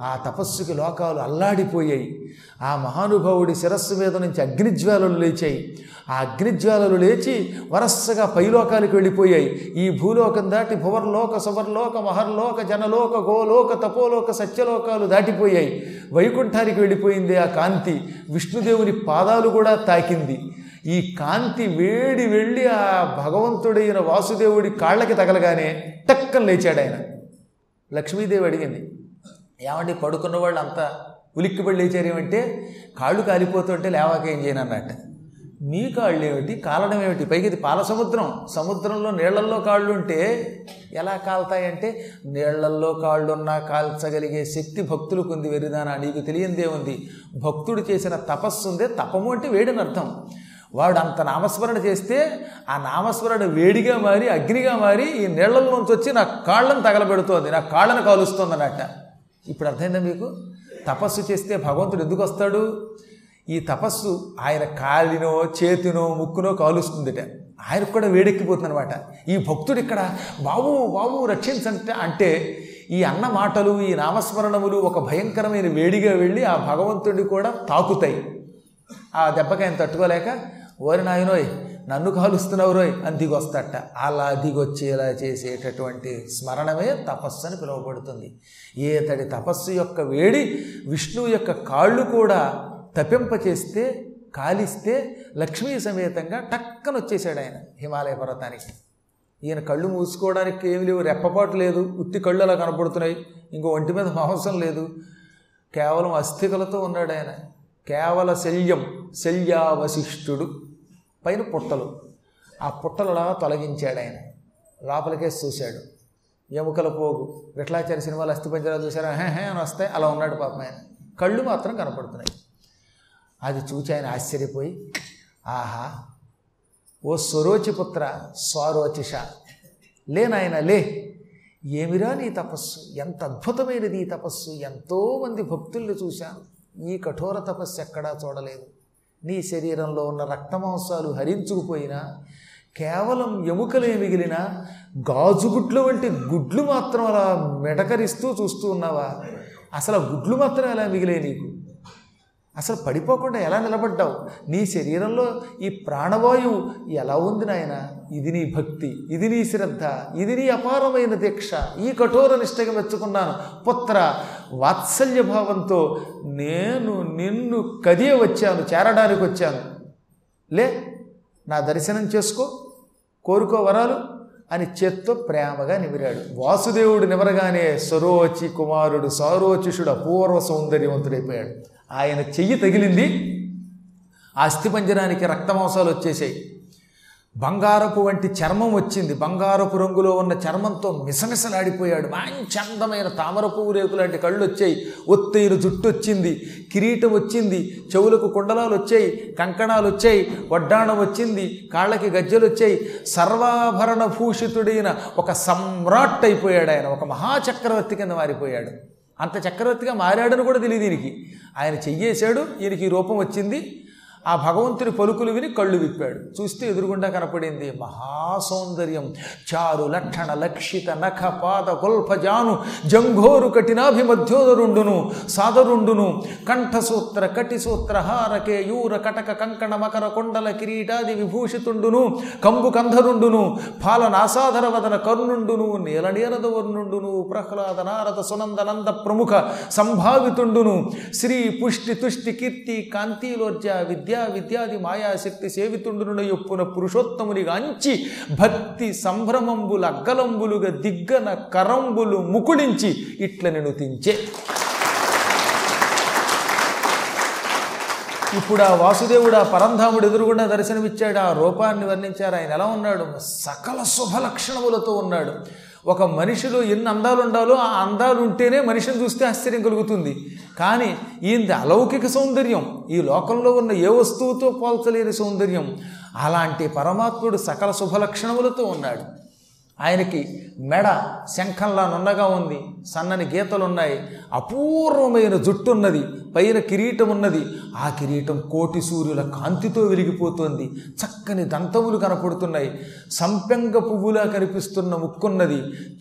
ఆ తపస్సుకి లోకాలు అల్లాడిపోయాయి. ఆ మహానుభావుడి శిరస్సు మీద నుంచి అగ్నిజ్వాలలు లేచాయి. ఆ అగ్నిజ్వాలలు లేచి వరస్సగా పైలోకాలకు వెళ్ళిపోయాయి. ఈ భూలోకం దాటి భువర్లోక సువర్లోక మహర్లోక జనలోక గోలోక తపోలోక సత్యలోకాలు దాటిపోయాయి. వైకుంఠానికి వెళ్ళిపోయింది ఆ కాంతి. విష్ణుదేవుని పాదాలు కూడా తాకింది. ఈ కాంతి వేడి వెళ్ళి ఆ భగవంతుడైన వాసుదేవుడి కాళ్ళకి తగలగానే టక్కన లేచాడు ఆయన లక్ష్మీదేవి అడిగింది ఏమండి పడుకున్న వాళ్ళు అంతా ఉలిక్కిపడి లేచారు ఏమంటే కాళ్ళు కాలిపోతుంటే లేవాక ఏం చేయను అన్నట్టు. మీ కాళ్ళు ఏమిటి కాలడం ఏమిటి? పైకి ఇది పాల సముద్రం. సముద్రంలో నీళ్ళల్లో కాళ్ళు ఉంటే ఎలా కాలుతాయంటే నీళ్ళల్లో కాళ్ళున్నా కాల్చగలిగే శక్తి భక్తులకు ఉంది వెరిదానా నీకు తెలియందే ఉంది. భక్తుడు చేసిన తపస్సు ఉందే తపము అంటే వేడిని అర్థం. వాడు అంత నామస్మరణ చేస్తే ఆ నామస్మరణ వేడిగా మారి అగ్నిగా మారి ఈ నీళ్ళలోంచి వచ్చి నా కాళ్ళను తగలబెడుతోంది. నా కాళ్ళను కాలుస్తుంది అన్నట్ట. ఇప్పుడు అర్థమైందా మీకు? తపస్సు చేస్తే భగవంతుడు ఎందుకు వస్తాడు? ఈ తపస్సు ఆయన కాలినో చేతినో ముక్కునో కాలుస్తుందిట. ఆయనకు కూడా వేడెక్కిపోతుంది అనమాట ఈ భక్తుడు ఇక్కడ బాబు బాబు రక్షించంటే అంటే ఈ అన్న మాటలు ఈ నామస్మరణములు ఒక భయంకరమైన వేడిగా వెళ్ళి ఆ భగవంతుడిని కూడా తాకుతాయి. ఆ దెబ్బకి ఆయన తట్టుకోలేక ఓరి నాయనోయ్ నన్ను కాలుస్తున్నావు రోయ్ అని దిగొస్తట. అలా దిగొచ్చేలా చేసేటటువంటి స్మరణమే తపస్సు అని పిలువబడుతుంది. ఏతడి తపస్సు యొక్క వేడి విష్ణువు యొక్క కాళ్ళు కూడా తపింపచేస్తే కాలిస్తే లక్ష్మీ సమేతంగా టక్కన వచ్చేసాడు ఆయన హిమాలయ పర్వతానికి. ఈయన కళ్ళు మూసుకోవడానికి ఏమి లేవు రెప్పపాటు లేదు ఉత్తి కళ్ళు అలా కనపడుతున్నాయి ఇంకో ఒంటి మీద మాంసం లేదు. కేవలం అస్థికలతో ఉన్నాడు ఆయన. కేవల శల్యం శల్యావశిష్ఠుడు పైన పుట్టలు. ఆ పుట్టలలా తొలగించాడు ఆయన. లోపలికే చూశాడు. ఎముకల పోగు. విఠలాచారి సినిమాలు అస్థిపంజరాలు చూసారా హే హే అని వస్తాయి. అలా ఉన్నాడు పాపం ఆయన. కళ్ళు మాత్రం కనపడుతున్నాయి. అది చూచి ఆయన ఆశ్చర్యపోయి ఆహా ఓ స్వరోచిపుత్ర స్వరోచిష. లేనాయన లే. ఏమిరా నీ తపస్సు? ఎంత అద్భుతమైనది ఈ తపస్సు? ఎంతోమంది భక్తుల్ని చూశాను. ఈ కఠోర తపస్సు ఎక్కడా చూడలేదు. నీ శరీరంలో ఉన్న రక్తమాంసాలు హరించుకుపోయినా కేవలం ఎముకలే మిగిలిన గాజుగుడ్లు వంటి గుడ్లు మాత్రం అలా మెటకరిస్తూ చూస్తూ ఉన్నావా? అసలు గుడ్లు మాత్రం ఎలా మిగిలే నీకు? అసలు పడిపోకుండా ఎలా నిలబడ్డావు? నీ శరీరంలో ఈ ప్రాణవాయువు ఎలా ఉంది నాయన? ఇది నీ భక్తి ఇది నీ శ్రద్ధ ఇది నీ అపారమైన దీక్ష. ఈ కఠోర నిష్టగా మెచ్చుకున్నాను. పుత్ర వాత్సల్య భావంతో నేను నిన్ను కదియ వచ్చాను చేరడానికి వచ్చాను. లే నా దర్శనం చేసుకో కోరుకో వరాలు అని చేత్తో ప్రేమగా నిమిరాడు. వాసుదేవుడు నిమరగానే సరోచి కుమారుడు సారోచిషుడు అపూర్వ సౌందర్యవంతుడైపోయాడు. ఆయన చెయ్యి తగిలింది అస్థిపంజరానికి రక్తమాంసాలు వచ్చేసాయి బంగారపు వంటి చర్మం వచ్చింది. బంగారపు రంగులో ఉన్న చర్మంతో మిసమిసలాడిపోయాడు. మంచి అందమైన తామర పువ్వు రేకు లాంటి కళ్ళు వచ్చాయి. ఒత్తైన జుట్టు వచ్చింది. కిరీటం వచ్చింది. చెవులకు కుండలాలు వచ్చాయి. కంకణాలు వచ్చాయి. వడ్డాణం వచ్చింది. కాళ్ళకి గజ్జలు వచ్చాయి. సర్వాభరణ భూషితుడైన ఒక సమ్రాట్ అయిపోయాడు ఆయన. ఒక మహాచక్రవర్తి కింద మారిపోయాడు. అంత చక్రవర్తిగా మారాడని కూడా తెలియదు దీనికి ఆయన చెయ్యేశాడు. ఈయనకి రూపం వచ్చింది. ఆ భగవంతుని పలుకులు విని కళ్ళు విప్పాడు. చూస్తే ఎదురుగుండా కనపడింది మహాసౌందర్యం. చారు లక్షణ లక్షిత నఖ పాద గొల్ఫజాను జంఘోరు కఠినాభిమధ్యోదరుండును సాదరుండును కంఠసూత్ర కటిసూత్ర హారకే యూర కటక కంకణ మకర కొండల కిరీటాది విభూషితుండును కంబు కంధరుండును పాల నాసాధర వదన కర్ణుండును నీల నీరద వర్ణుండును ప్రహ్లాద నారద సునందనంద ప్రముఖ సంభావితుండును శ్రీ పుష్టి తుష్టి కీర్తి కాంతిలోర్జ విద్య విద్యాది మాయాశక్తి సేవితుండును యొప్పున పురుషోత్తమునిగా అంచి భక్తి సంభ్రమంబుల అగ్గలంబులుగా దిగ్గన కరంబులు ముకుళించి ఇట్ల నేను తించే. ఇప్పుడు ఆ వాసుదేవుడు ఆ పరంధాముడు ఎదురుగుండా దర్శనమిచ్చాడు? ఆ రూపాన్ని వర్ణించారు. ఆయన ఎలా ఉన్నాడు? సకల శుభ లక్షణములతో ఉన్నాడు. ఒక మనిషిలో ఎన్ని అందాలు ఉండాలో ఆ అందాలు ఉంటేనే మనిషిని చూస్తే ఆశ్చర్యం కలుగుతుంది. కానీ ఈయనది అలౌకిక సౌందర్యం. ఈ లోకంలో ఉన్న ఏ వస్తువుతో పోల్చలేని సౌందర్యం. అలాంటి పరమాత్ముడు సకల శుభ లక్షణములతో ఉన్నాడు. ఆయనకి మెడ శంఖంలా నున్నగా ఉంది సన్నని గీతలు ఉన్నాయి అపూర్వమైన జుట్టు ఉన్నది పైన కిరీటం ఉన్నది ఆ కిరీటం కోటి సూర్యుల కాంతితో వెలిగిపోతోంది చక్కని దంతములు కనపడుతున్నాయి. సంపెంగ పువ్వులా కనిపిస్తున్న ముక్కున్నది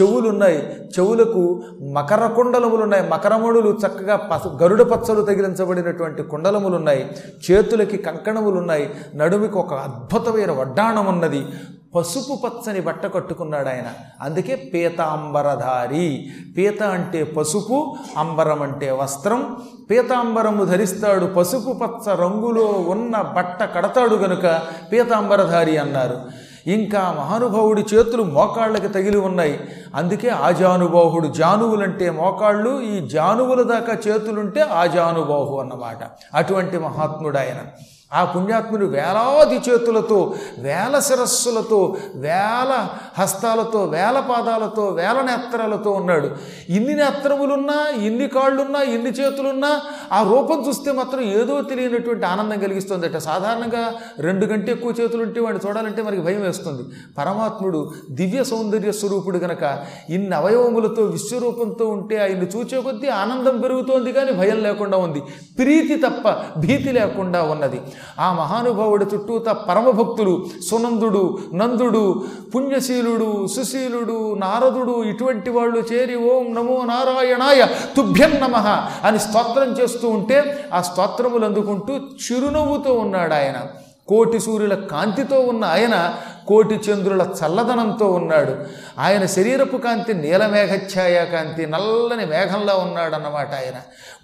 చెవులున్నాయి. చెవులకు మకర కుండలములున్నాయి. మకరముడులు చక్కగా పస గరుడ పచ్చలు తగిలించబడినటువంటి కుండలములున్నాయి. చేతులకి కంకణములున్నాయి. నడుమికి ఒక అద్భుతమైన వడ్డాణం ఉన్నది పసుపు పచ్చని బట్ట కట్టుకున్నాడు ఆయన అందుకే పీతాంబరధారి. పీత అంటే పసుపు అంబరం అంటే వస్త్రం. పీతాంబరము ధరిస్తాడు పసుపు పచ్చ రంగులో ఉన్న బట్ట కడతాడు గనుక పీతాంబరధారి అన్నారు. ఇంకా మహానుభావుడి చేతులు మోకాళ్ళకి తగిలి ఉన్నాయి. అందుకే ఆజానుబాహుడు జానువులంటే మోకాళ్ళు ఈ జానువుల దాకా చేతులుంటే ఆజానుబాహు అన్నమాట. అటువంటి మహాత్ముడు ఆయన ఆ పుణ్యాత్ముడు వేలాది చేతులతో వేల శిరస్సులతో వేల హస్తాలతో వేల పాదాలతో వేల నేత్రాలతో ఉన్నాడు. ఇన్ని నేత్రములున్నా ఇన్ని కాళ్ళున్నా ఇన్ని చేతులున్నా ఆ రూపం చూస్తే మాత్రం ఏదో తెలియనటువంటి ఆనందం కలిగిస్తుందట. సాధారణంగా రెండు గంటే ఎక్కువ చేతులు ఉంటే వాడిని చూడాలంటే మనకి భయం వేస్తుంది. పరమాత్ముడు దివ్య సౌందర్య స్వరూపుడు గనక ఇన్ని అవయవములతో విశ్వరూపంతో ఉంటే ఆయన్ని చూచే కొద్దీ ఆనందం పెరుగుతోంది కానీ భయం లేకుండా ఉంది. ప్రీతి తప్ప భీతి లేకుండా ఉన్నది. ఆ మహానుభావుడి చుట్టూత పరమభక్తులు సునందుడు నందుడు పుణ్యశీలుడు సుశీలుడు నారదుడు ఇటువంటి వాళ్ళు చేరి ఓం నమో నారాయణాయ తుభ్యం నమ అని స్తోత్రం చేస్తూ ఉంటే ఆ స్తోత్రములు అందుకుంటూ చిరునవ్వుతో ఉన్నాడు ఆయన కోటి సూర్యుల కాంతితో ఉన్న ఆయన కోటి చంద్రుల చల్లదనంతో ఉన్నాడు. ఆయన శరీరపు కాంతి నీలమేఘఛాయ కాంతి నల్లని మేఘంలా ఉన్నాడన్నమాట ఆయన.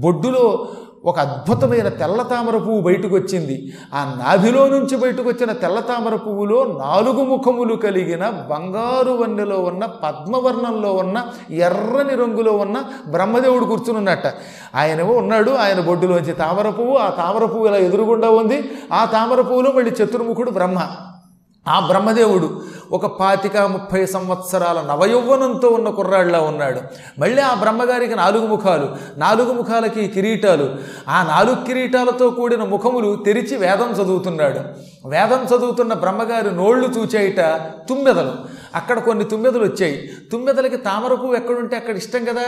బొడ్డులో ఒక అద్భుతమైన తెల్ల తామర పువ్వు బయటకు వచ్చింది ఆ నాభిలో నుంచి బయటకు వచ్చిన తెల్ల తామర పువ్వులో నాలుగు ముఖములు కలిగిన బంగారు వన్నెలో ఉన్న పద్మవర్ణంలో ఉన్న ఎర్రని రంగులో ఉన్న బ్రహ్మదేవుడు కూర్చునున్నట్ట. ఆయనేమో ఉన్నాడు ఆయన బొడ్డులోంచి తామర పువ్వు ఆ తామర పువ్వు ఇలా ఎదురుగుండా ఉంది. ఆ తామర పువ్వులో మళ్ళీ చతుర్ముఖుడు బ్రహ్మ. ఆ బ్రహ్మదేవుడు ఒక పాతిక ముప్పై సంవత్సరాల నవయౌవనంతో ఉన్న కుర్రాళ్ళ ఉన్నాడు. మళ్ళీ ఆ బ్రహ్మగారికి నాలుగు ముఖాలు నాలుగు ముఖాలకి కిరీటాలు. ఆ నాలుగు కిరీటాలతో కూడిన ముఖములు తెరిచి వేదం చదువుతున్నాడు. వేదం చదువుతున్న బ్రహ్మగారి నోళ్ళు చూచేయట తుమ్మెదలు. అక్కడ కొన్ని తుమ్మెదలు వచ్చాయి. తుమ్మెదలకి తామర పువ్వు ఎక్కడుంటే అక్కడ ఇష్టం కదా?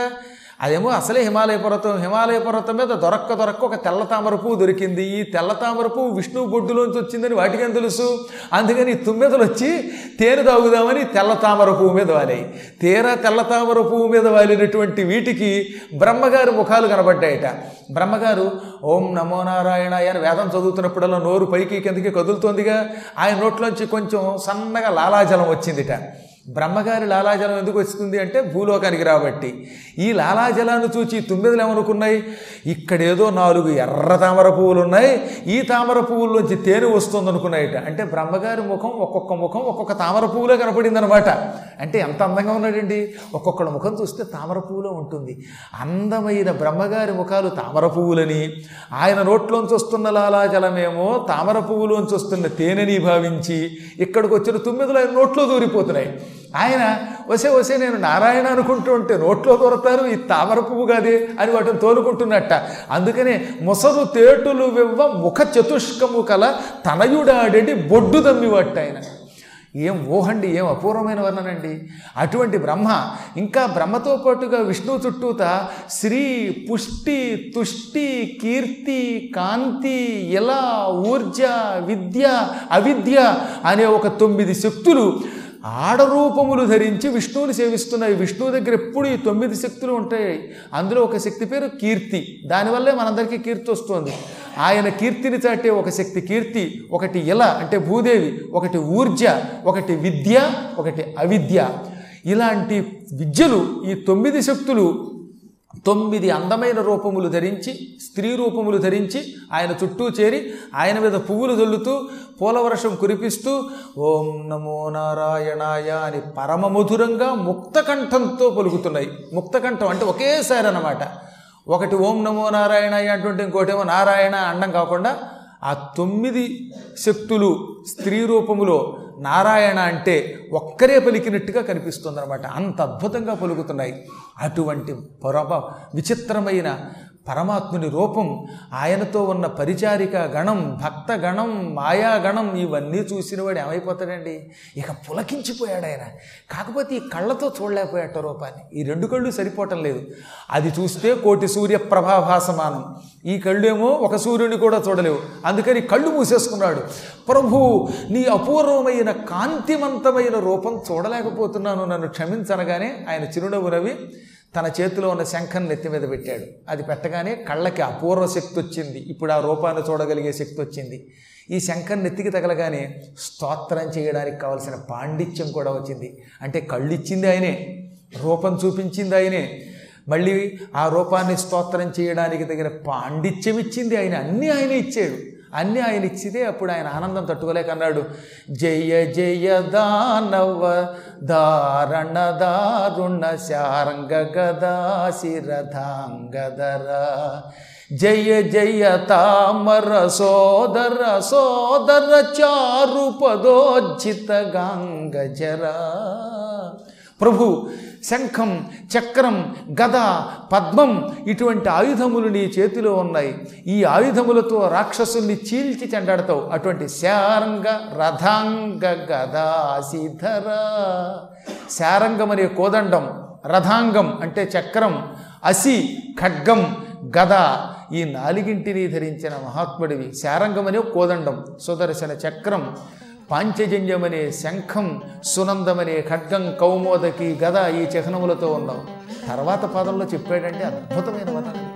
అదేమో అసలే హిమాలయ పర్వతం హిమాలయ పర్వతం మీద దొరక్క దొరక్క ఒక తెల్ల తామర పువ్వు దొరికింది. ఈ తెల్ల తామర పువ్వు విష్ణువు బొడ్డులోంచి వచ్చిందని వాటికేం తెలుసు? అందుకని తుమ్మెదలు వచ్చి తేనె తాగుదామని తెల్ల తామర పువ్వు మీద వాలాయి. తీరా తెల్ల తామర పువ్వు మీద వాలినటువంటి వీటికి బ్రహ్మగారి ముఖాలు కనబడ్డాయట. బ్రహ్మగారు ఓం నమో నారాయణ ఆయన వేదం చదువుతున్నప్పుడల్లా నోరు పైకి కిందకి కదులుతోందిగా. ఆయన నోట్లోంచి కొంచెం సన్నగా లాలాజలం వచ్చిందిట. బ్రహ్మగారి లాలాజలం ఎందుకు వస్తుంది అంటే భూలోకానికి రాబట్టి. ఈ లాలాజలాన్ని చూచి తుమ్మెదలు ఏమనుకున్నాయి? ఇక్కడేదో నాలుగు ఎర్ర తామర పువ్వులు ఉన్నాయి ఈ తామర పువ్వుల్లోంచి తేనె వస్తుంది అనుకున్నాయట అంటే బ్రహ్మగారి ముఖం ఒక్కొక్క ముఖం ఒక్కొక్క తామర పువ్వులే కనపడింది అనమాట అంటే ఎంత అందంగా ఉన్నాడండి? ఒక్కొక్కళ్ళ ముఖం చూస్తే తామర పువ్వులో ఉంటుంది. అందమైన బ్రహ్మగారి ముఖాలు తామర పువ్వులని. ఆయన నోట్లోంచి వస్తున్న లాలాజలమేమో తామర పువ్వులోంచి వస్తున్న తేనెని భావించి ఇక్కడికి వచ్చిన తుమ్మెదలు ఆయన నోట్లో దూరిపోతున్నాయి. ఆయన వసే వసే నేను నారాయణ అనుకుంటూ ఉంటే నోట్లో దొరతారు ఈ తామర పువ్వు కాదే అని వాటిని తోలుకుంటున్నట్ట. అందుకనే మొసరు తేటులు వివ్వ ముఖ చతుష్కము కల తనయుడాడెడి బొడ్డు దమ్మివట్ట ఆయన. ఏం ఊహండి ఏం అపూర్వమైన వర్ణనండి. అటువంటి బ్రహ్మ ఇంకా బ్రహ్మతో పాటుగా విష్ణువు చుట్టూత శ్రీ పుష్టి తుష్టి కీర్తి కాంతి ఇలా ఊర్జ విద్య అవిద్య అనే ఒక తొమ్మిది శక్తులు ఆడరూపములు ధరించి విష్ణువుని సేవిస్తున్నాయి విష్ణువు దగ్గర ఎప్పుడు ఈ తొమ్మిది శక్తులు ఉంటాయి. అందులో ఒక శక్తి పేరు కీర్తి. దానివల్లే మనందరికీ కీర్తి వస్తుంది. ఆయన కీర్తిని చాటే ఒక శక్తి కీర్తి ఒకటి ఇల అంటే భూదేవి ఒకటి ఊర్జ ఒకటి విద్య ఒకటి అవిద్య. ఇలాంటి విద్యలు ఈ తొమ్మిది శక్తులు తొమ్మిది అందమైన రూపములు ధరించి స్త్రీ రూపములు ధరించి ఆయన చుట్టూ చేరి ఆయన మీద పువ్వులు జల్లుతూ పూలవర్షం కురిపిస్తూ ఓం నమో నారాయణాయ అని పరమమధురంగా ముక్తకంఠంతో పలుకుతున్నాయి. ముక్తకంఠం అంటే ఒకేసారి అన్నమాట ఒకటి ఓం నమో నారాయణాయ అంటుంటే ఇంకోటేమో నారాయణ అండం కాకుండా ఆ తొమ్మిది శక్తులు స్త్రీ రూపములో నారాయణ అంటే ఒక్కరే పలికినట్టుగా కనిపిస్తుందన్నమాట. అంత అద్భుతంగా పలుకుతున్నాయి. అటువంటి పొరప విచిత్రమైన పరమాత్ముని రూపం ఆయనతో ఉన్న పరిచారిక గణం భక్త గణం మాయాగణం ఇవన్నీ చూసినవాడు ఏమైపోతాడండి? ఇక పులకించిపోయాడు ఆయన. కాకపోతే ఈ కళ్ళతో చూడలేకపోయాట రూపాన్ని. ఈ రెండు కళ్ళు సరిపోవటం లేదు. అది చూస్తే కోటి సూర్య ప్రభాభాసమానం ఈ కళ్ళు ఏమో ఒక సూర్యుని కూడా చూడలేవు. అందుకని కళ్ళు మూసేసుకున్నాడు. ప్రభు నీ అపూర్వమైన కాంతివంతమైన రూపం చూడలేకపోతున్నాను. నన్ను క్షమించనగానే ఆయన చిరునవ్వు నవ్వి తన చేతిలో ఉన్న శంఖం నెత్తి మీద పెట్టాడు. అది పెట్టగానే కళ్ళకి అపూర్వ శక్తి వచ్చింది. ఇప్పుడు ఆ రూపాన్ని చూడగలిగే శక్తి వచ్చింది. ఈ శంఖం నెత్తికి తగలగానే స్తోత్రం చేయడానికి కావలసిన పాండిత్యం కూడా వచ్చింది. అంటే కళ్ళు ఇచ్చింది ఆయనే రూపం చూపించింది ఆయనే. మళ్ళీ ఆ రూపాన్ని స్తోత్రం చేయడానికి తగిన పాండిత్యం ఇచ్చింది ఆయన. అన్నీ ఆయన ఇచ్చాడు. అన్నీ ఆయన ఇచ్చితే అప్పుడు ఆయన ఆనందం తట్టుకోలేక అన్నాడు జయ జయ దానవ దారణ దారుణ శారంగ గదా శిరధాంగదర జయ జయ తామర సోదర సోదర చారు పదోజ్జిత గాంగజరా ప్రభు శంఖం చక్రం గద పద్మం ఇటువంటి ఆయుధములు నీ చేతిలో ఉన్నాయి. ఈ ఆయుధములతో రాక్షసుల్ని చీల్చి చెండాడతావు. అటువంటి శారంగ రథాంగ గదాసిధర శారంగం అనే కోదండం రథాంగం అంటే చక్రం అసి ఖడ్గం గద. ఈ నాలుగింటిని ధరించిన మహాత్ముడివి. శారంగం అనే కోదండం సుదర్శన చక్రం. పాంచజన్యమనే శంఖం సునందమనే ఖడ్గం కౌమోదకి గద ఈ చిహ్నములతో ఉన్నావు తర్వాత పదంలో చెప్పాడంటే అద్భుతమైన వదనం.